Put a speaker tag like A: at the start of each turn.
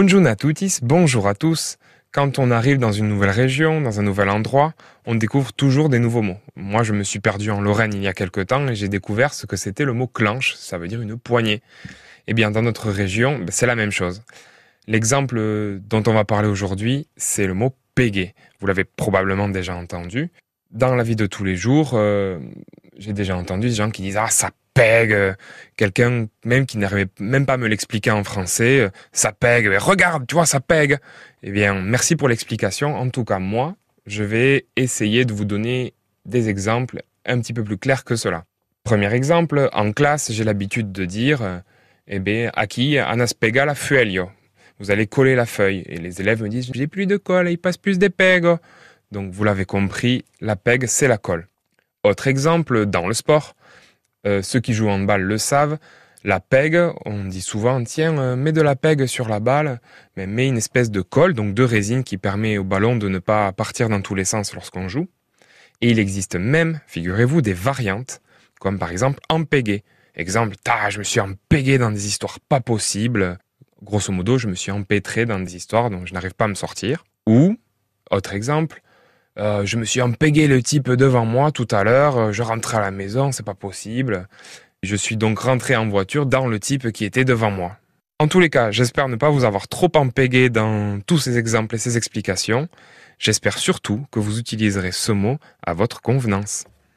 A: Bonjour à tous, bonjour à tous. Quand on arrive dans une nouvelle région, dans un nouvel endroit, on découvre toujours des nouveaux mots. Moi, je me suis perdu en Lorraine il y a quelque temps et j'ai découvert ce que c'était le mot clanche, ça veut dire une poignée. Eh bien, dans notre région, ben, c'est la même chose. L'exemple dont on va parler aujourd'hui, c'est le mot péguer. Vous l'avez probablement déjà entendu. Dans la vie de tous les jours, euh, j'ai déjà entendu des gens qui disent Ah, ça pègue. Euh, quelqu'un même qui n'arrivait même pas à me l'expliquer en français, euh, ça pègue. regarde, tu vois, ça pègue. Eh bien, merci pour l'explication. En tout cas, moi, je vais essayer de vous donner des exemples un petit peu plus clairs que cela. Premier exemple, en classe, j'ai l'habitude de dire, euh, eh bien, qui anas pega la fuelio. Vous allez coller la feuille. Et les élèves me disent, j'ai plus de colle, il passe plus des pegs. Donc, vous l'avez compris, la peg, c'est la colle. Autre exemple, dans le sport, euh, ceux qui jouent en balle le savent, la peg, on dit souvent, tiens, euh, mets de la peg sur la balle, mais mets une espèce de colle, donc de résine qui permet au ballon de ne pas partir dans tous les sens lorsqu'on joue. Et il existe même, figurez-vous, des variantes, comme par exemple empéguer. Exemple, je me suis empégué dans des histoires pas possibles. Grosso modo, je me suis empêtré dans des histoires dont je n'arrive pas à me sortir. Ou, autre exemple, euh, je me suis empégué le type devant moi tout à l'heure, euh, je rentrais à la maison, c'est pas possible. Je suis donc rentré en voiture dans le type qui était devant moi. En tous les cas, j'espère ne pas vous avoir trop empégué dans tous ces exemples et ces explications. J'espère surtout que vous utiliserez ce mot à votre convenance.